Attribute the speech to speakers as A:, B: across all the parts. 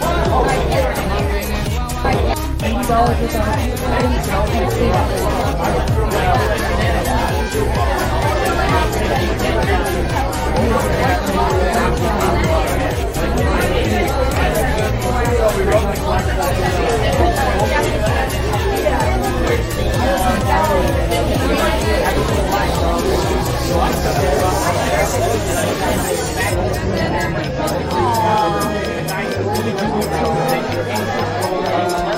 A: Oh, my God solid with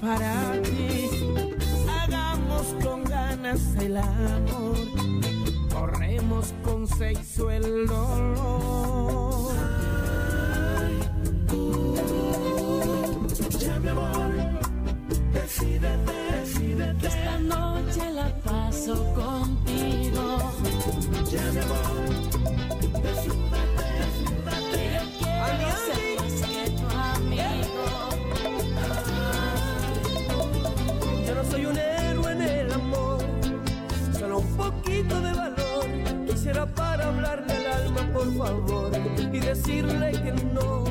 A: para ti. Hagamos con ganas el amor corremos con sexo el dolor.
B: ya mi amor, decídete, decídete. Esta noche la paso contigo. Ya mi amor,
A: por favor, y decirle que no,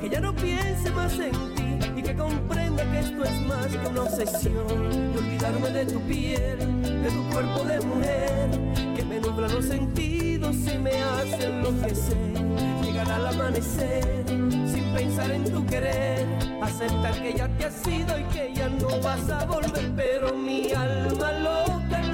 A: que ya no piense más en ti y que comprenda que esto es más que una obsesión. Y olvidarme de tu piel, de tu cuerpo de mujer, que me nubla los sentidos y me hace enloquecer. Llegar al amanecer sin pensar en tu querer, aceptar que ya te has ido y que ya no vas a volver, pero mi alma loca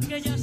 C: que ya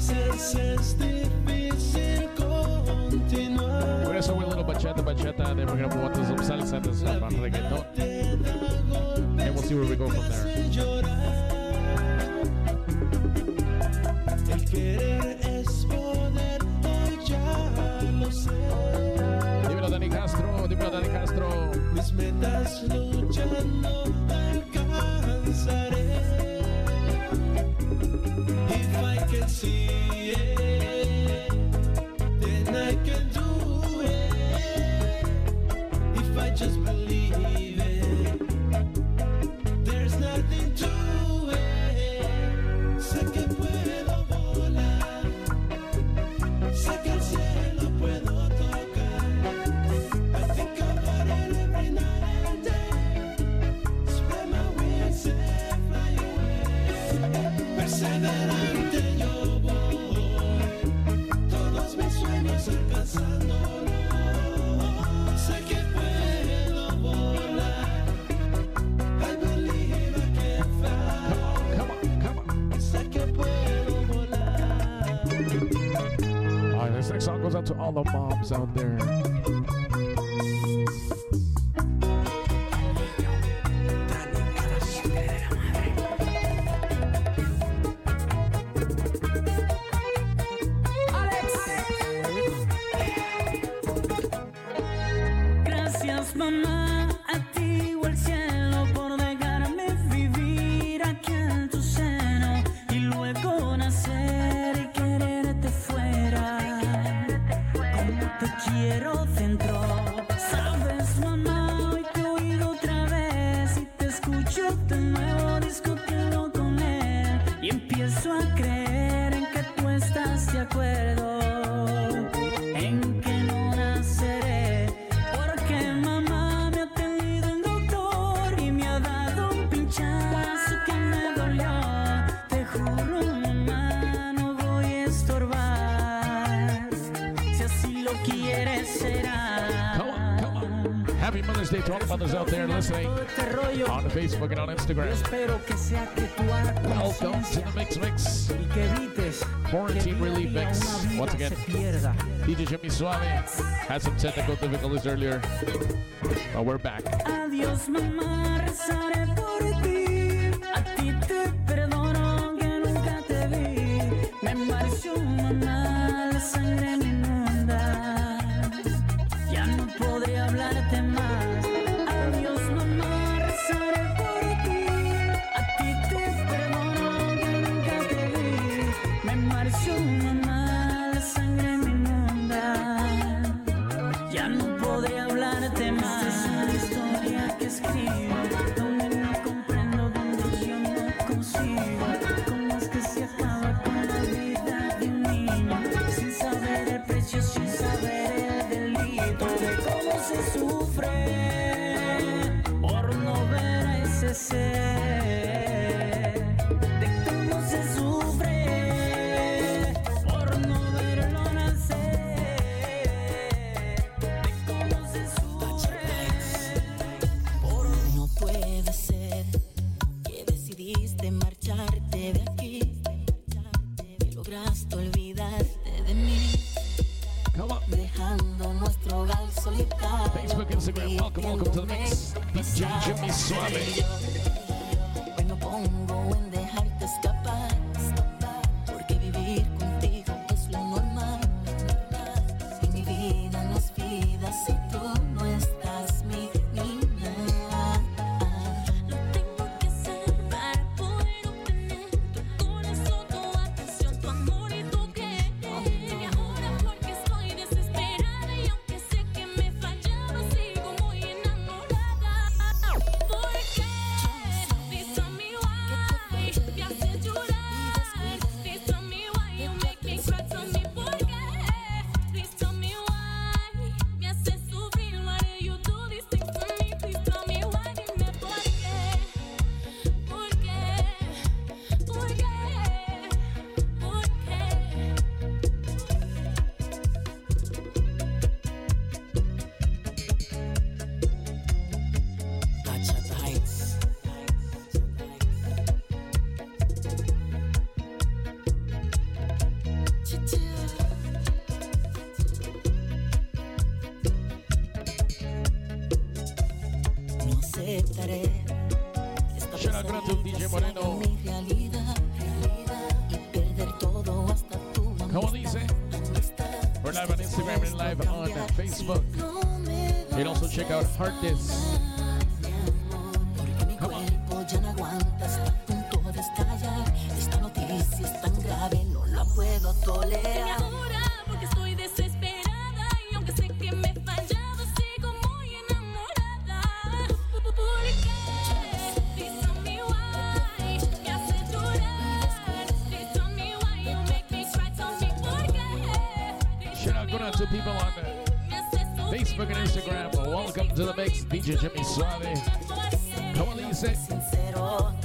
D: Says. is Others out there listening on Facebook and on Instagram. Welcome to the Mix Mix. Quarantine Relief Mix. Once again, DJ Jimmy Suave had some technical difficulties earlier, but we're back.
A: amarte más.
E: Es
F: historia que
B: escribo. to people on Facebook and Instagram. Welcome to the mix, DJ Jimmy Suave. Come on, Lisa.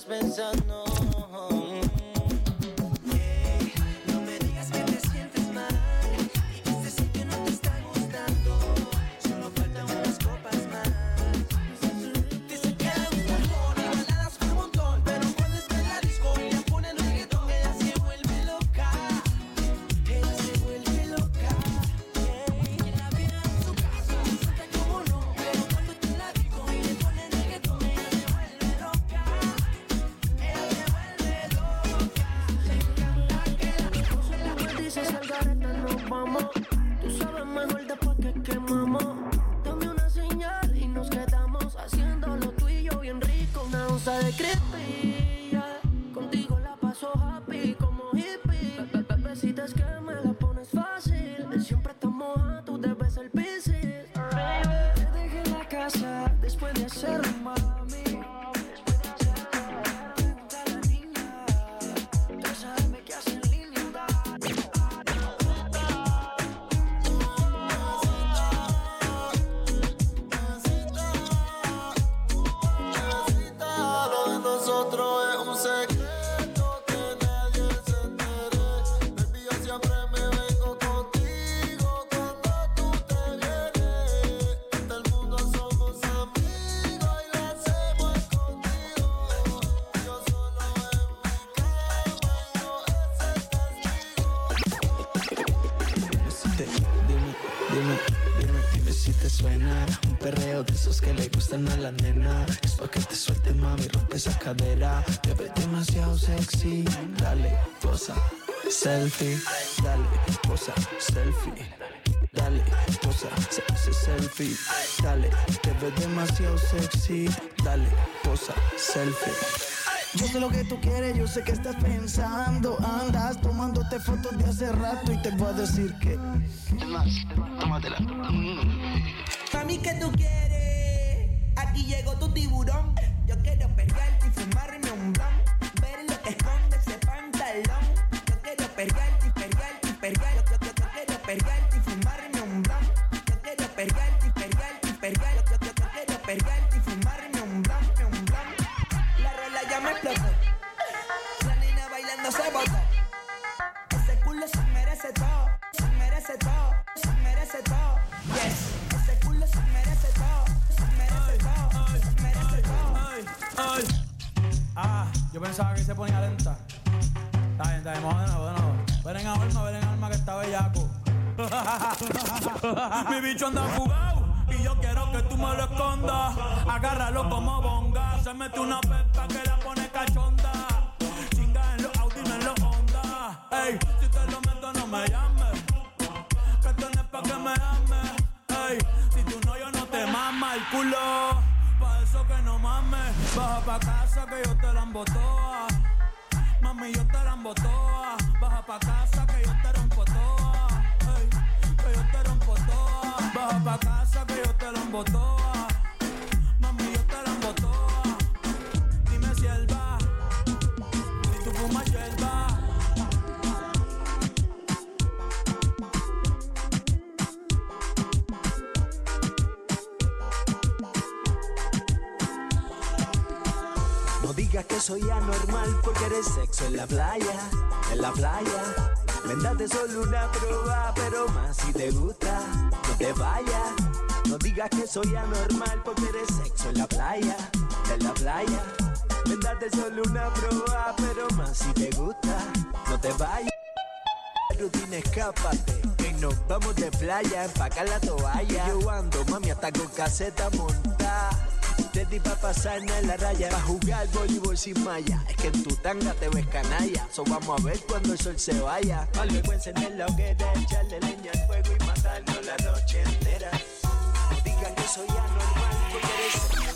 B: Estás pensando. Que le
E: gustan a la nena. Es pa' que te sueltes, mami, rompe esa cadera. Te ves demasiado sexy. Dale, posa, selfie. Dale, posa, selfie. Dale, posa, se hace selfie. Dale, te ves demasiado sexy. Dale, posa, selfie. Yo sé lo que tú quieres, yo sé que estás pensando. Andas tomándote fotos de hace rato y te voy a decir que. Es más, tómatela.
G: Mami, ¿qué tú quieres? Aquí llegó tu tiburón. Yo quiero pelearte y fumarme un blunt. Ver lo que esconde ese pantalón. Yo quiero pelearte y pelearte y pelearte. Yo, yo, yo quiero pelearte y fumarme un blunt. Yo quiero pelearte y pelearte y pelearte. Yo, yo, yo quiero pelearte y fumarme un blunt, un blunt. La rola ya me explotó. La nena bailando se botó.
H: Mi bicho anda jugado y yo quiero que tú me lo escondas. Agárralo como bonga. Se mete una pepa que la pone cachonda. Chinga en los Audi, no en los Honda. Ey, si te lo meto, no me llames. Que esto no es pa' que me ames. Ey, si tú no, yo no te mama el culo. Pa' eso que no mames. Baja pa' casa que yo te la toa. Mami, yo te la toa. Baja pa' casa pa' casa que yo te la toa. Mami, yo te la toa. Dime si él va. Si tú fumas hierba.
I: No digas que soy anormal porque eres sexo en la playa, en la playa. Ven, date solo una prueba, pero más si te gusta, no te vayas. No digas que soy anormal porque eres sexo en la playa, en la playa. Ven, date solo una prueba, pero más si te gusta, no te vayas. Rutina, escápate, que nos vamos de playa, empacar la toalla. Yo ando, mami, hasta con caseta montada. Ready pa' pasarnos en la raya, pa' jugar voleibol sin malla. Es que en tu tanga te ves canalla, so vamos a ver cuando el sol se vaya. Luego encender la hoguera, echarle leña al fuego y matarnos la noche entera. Digan que soy anormal, porque eres...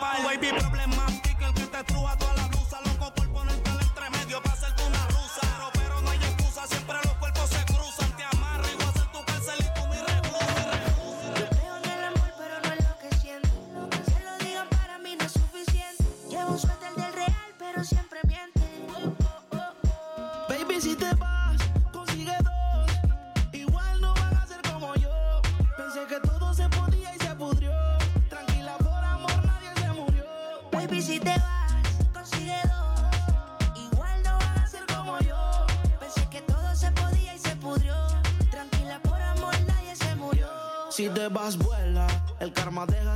J: Baby,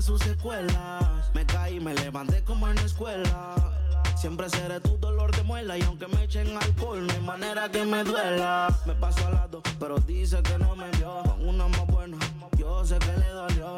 F: sus secuelas. Me caí, me levanté como en la escuela. Siempre seré tu dolor de muela y aunque me echen alcohol no hay manera que me duela. Me paso al lado, pero dice que no me vio. Con una más buena, yo sé que le dolió.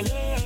K: yeah.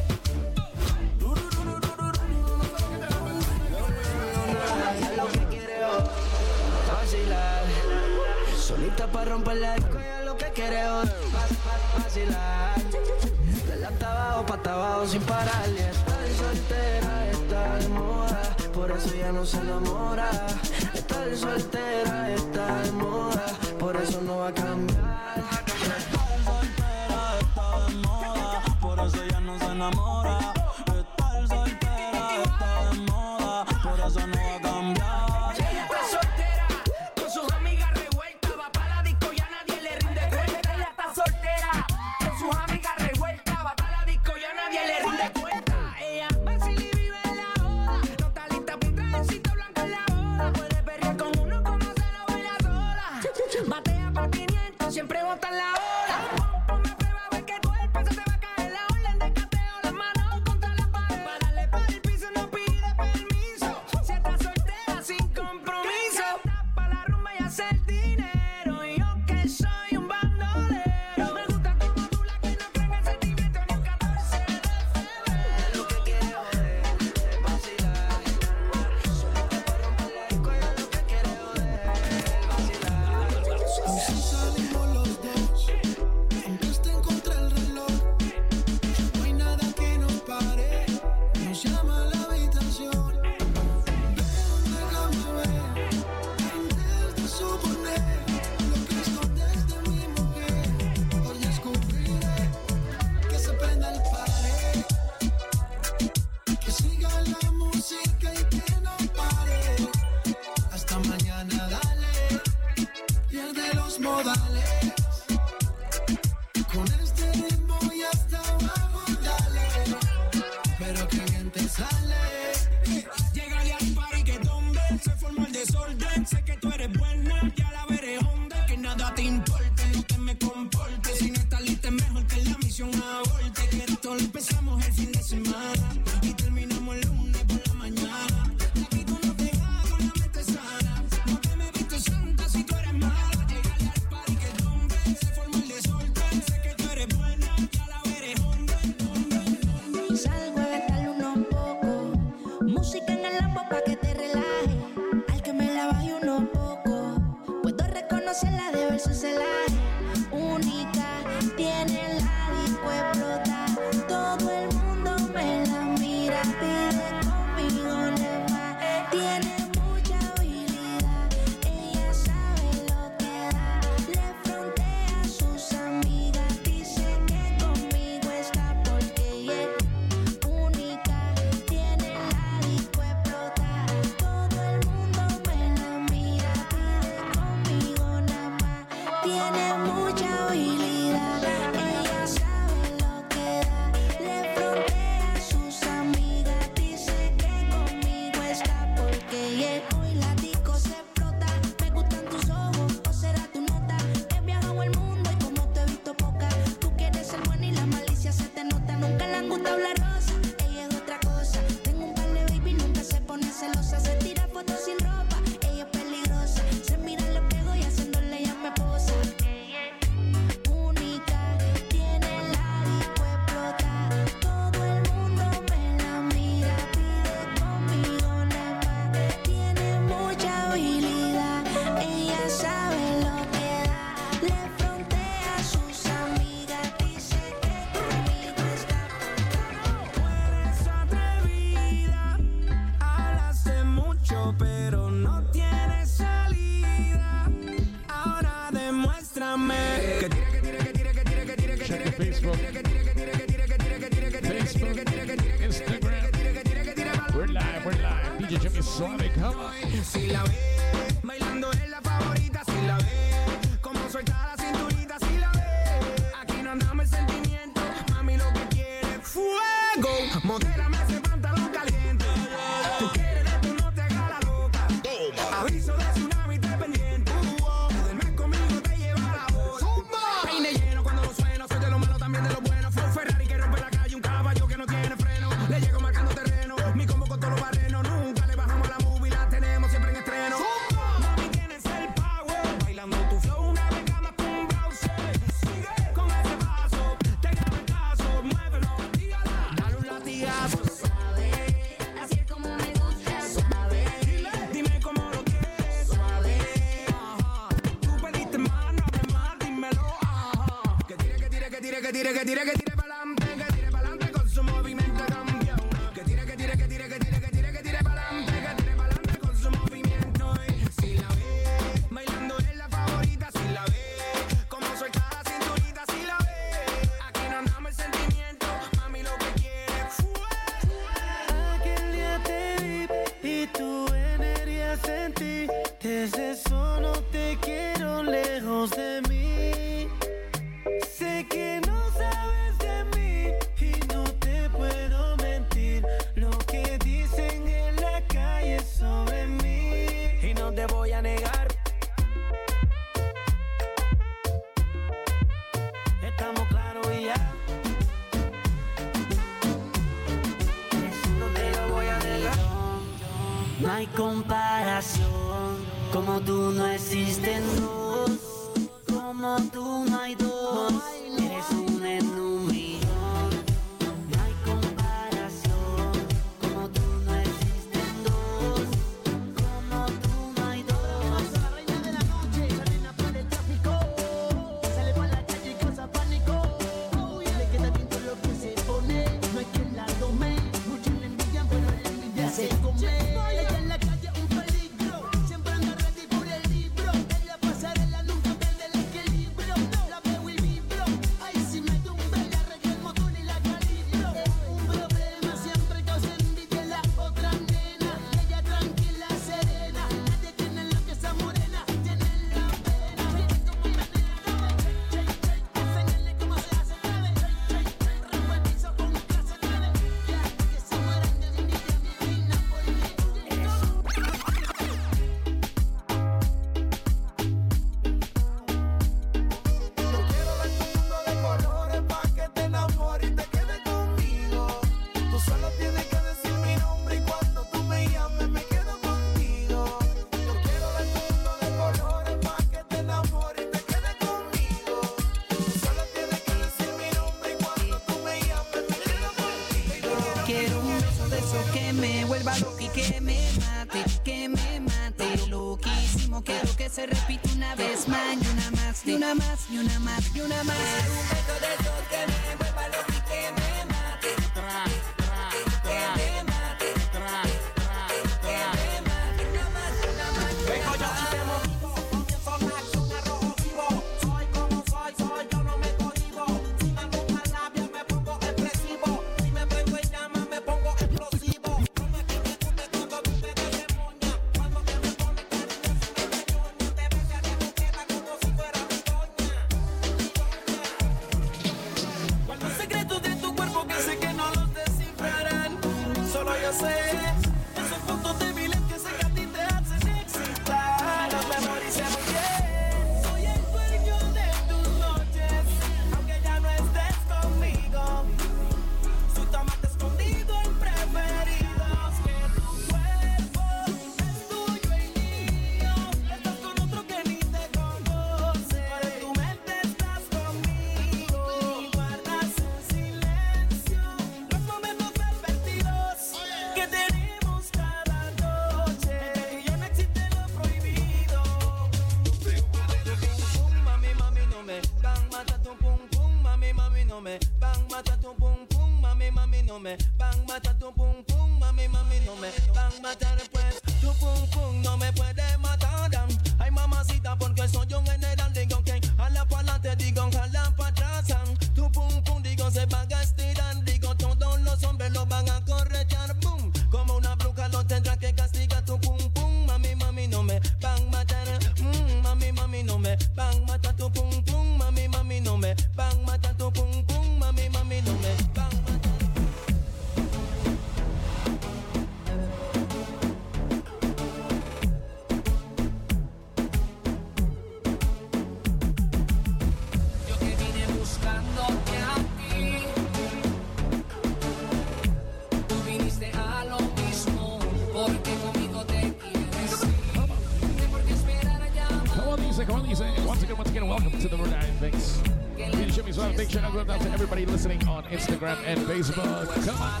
D: Instagram
L: and Facebook. Come on.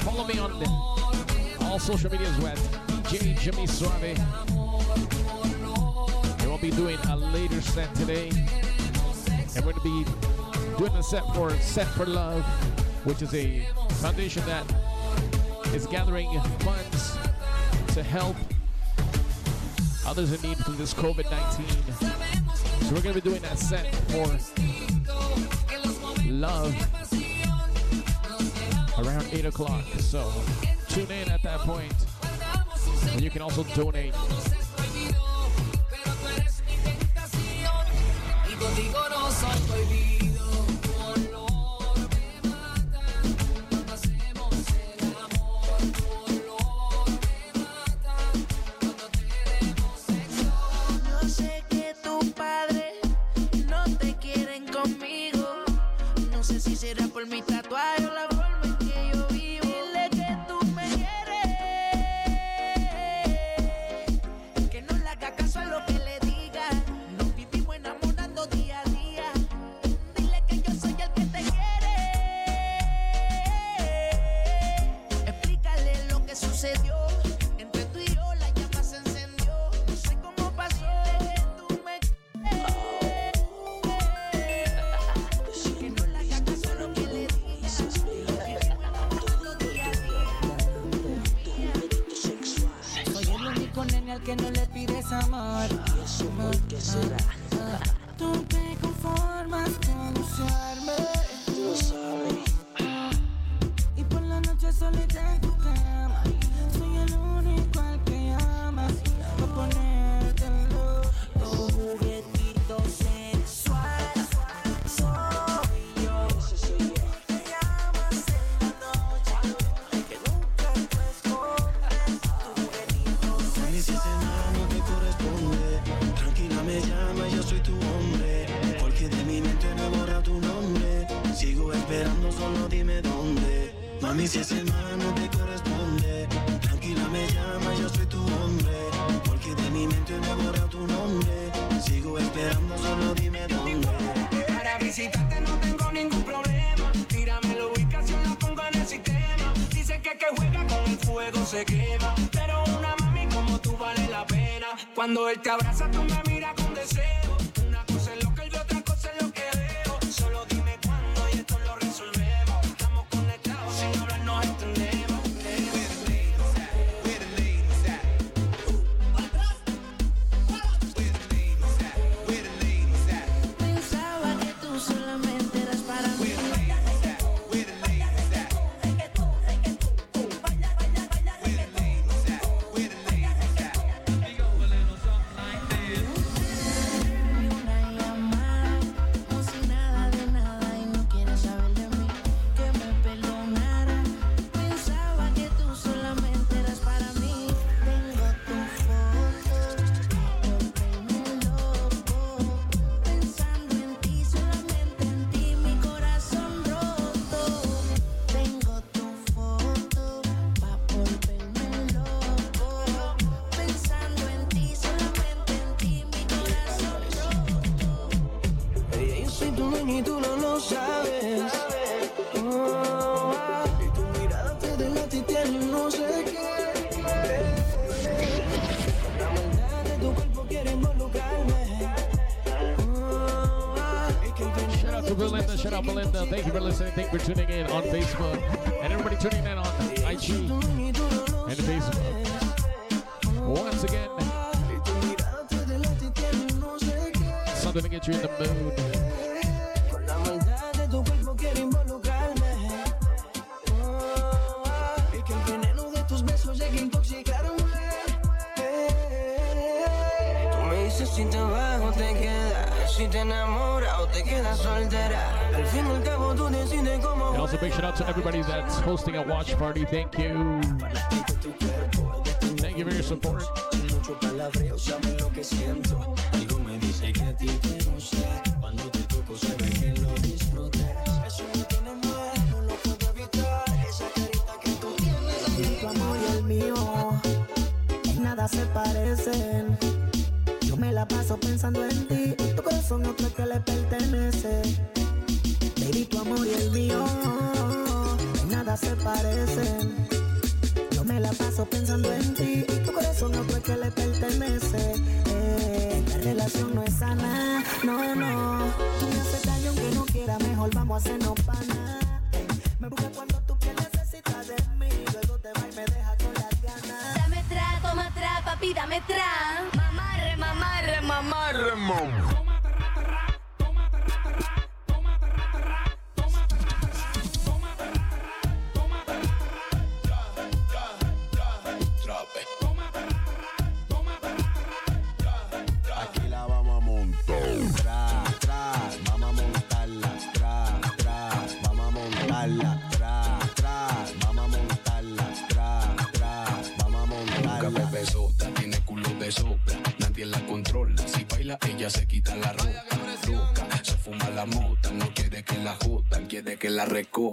L: Follow me on all social medias with DJ Jimmy Suave. And we'll be doing a later set today. And we're going to be doing a set for Set for Love, which is a foundation that is gathering funds to help others in need through this COVID 19. So we're going to be doing that set for love 8 o'clock. So tune in at that point. And you can also donate.
M: Cuando
J: él te abraza, tú
L: Shout out Melinda. Thank you for listening. Thank you for tuning in on Facebook. And everybody tuning in on IG and Facebook. Once again, something to get you in the mood.
E: si te enamoras o te quedas soltera.
L: And also big shout out to everybody that's hosting a watch party. Thank you. Thank you for your support.
E: Se
N: parecen. En. Y tu amor y el mío en nada se parecen. Yo me la paso pensando en ti y tu corazón no fue que le pertenece. Eh, esta relación no es sana, no, no. Tú me haces daño aunque no quiera, mejor vamos a hacernos
O: panas.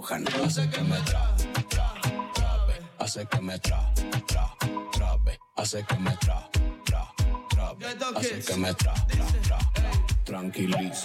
O: Hace que me tra, tra, trape, hace que me tra, tra, trape, hace que me tra, tra, trape, hace que me tra, tra, tra, tranquiliza.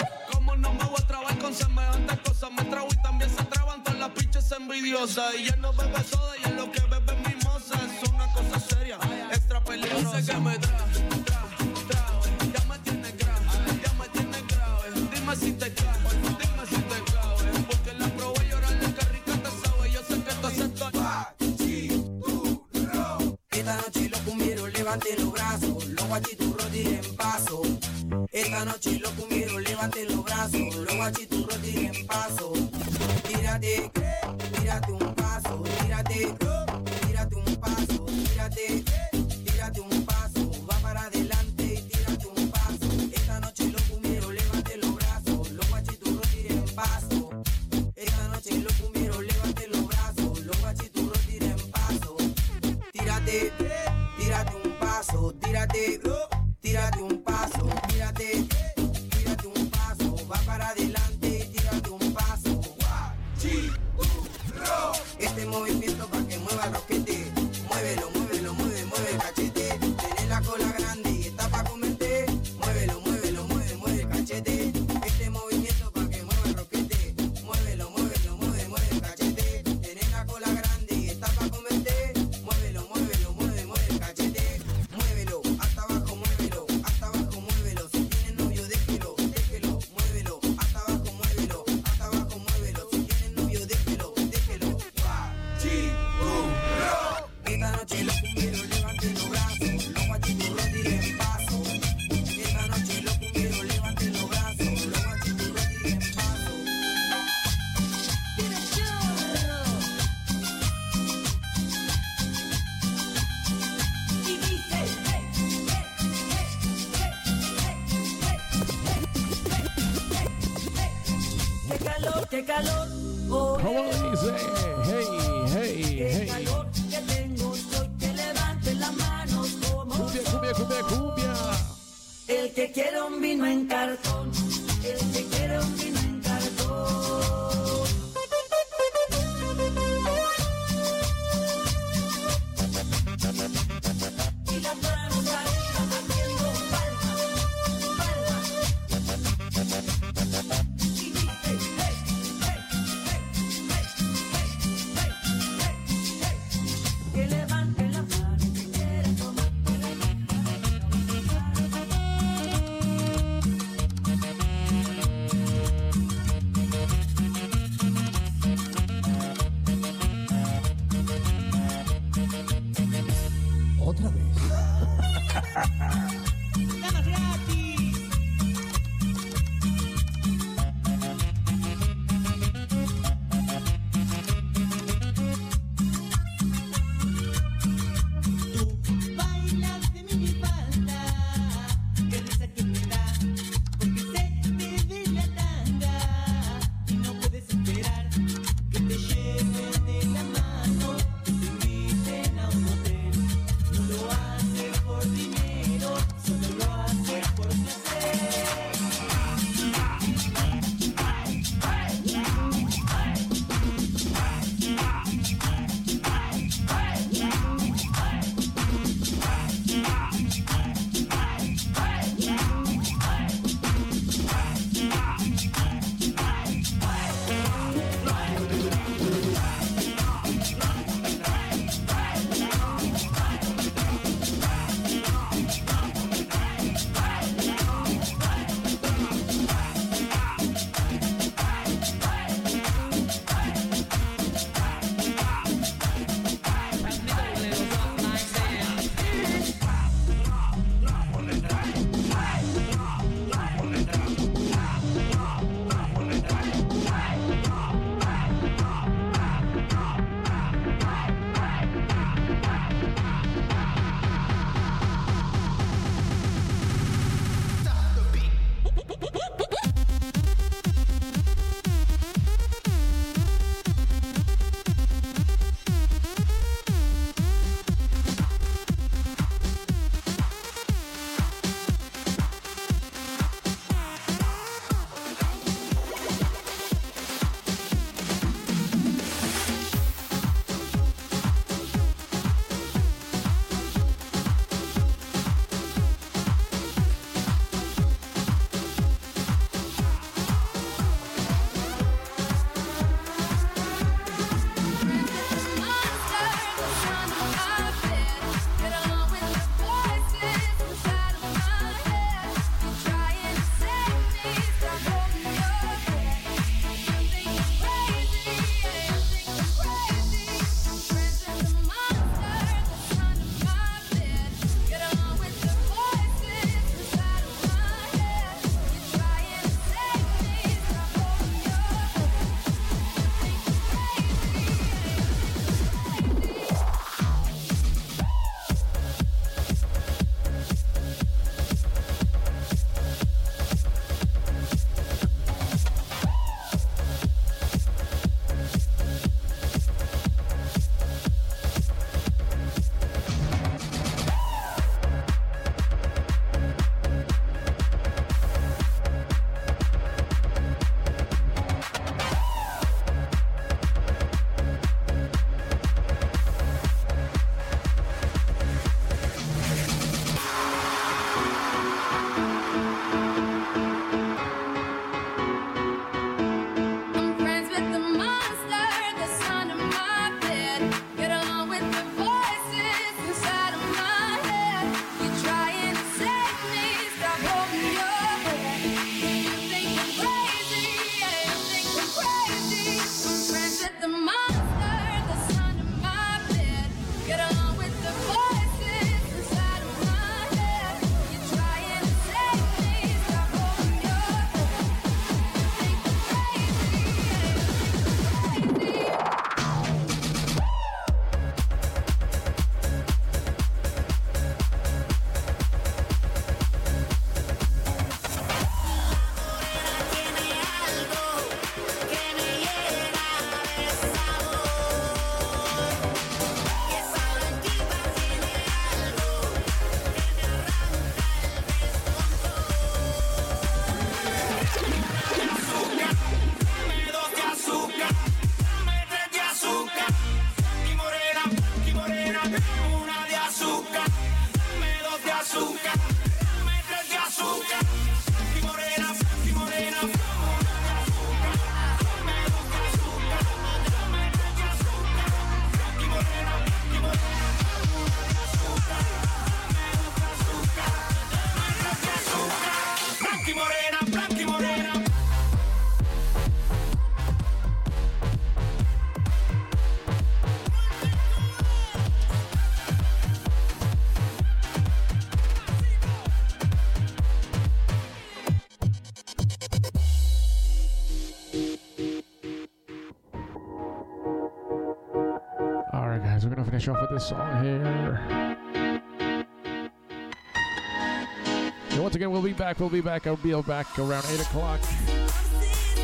L: Be back. We'll be back. I'll be back around eight o'clock.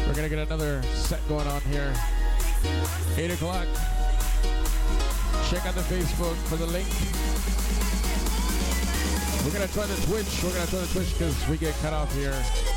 L: We're gonna get another set going on here. Eight o'clock. Check out the Facebook for the link. We're gonna try the Twitch. We're gonna try the Twitch because we get cut off here.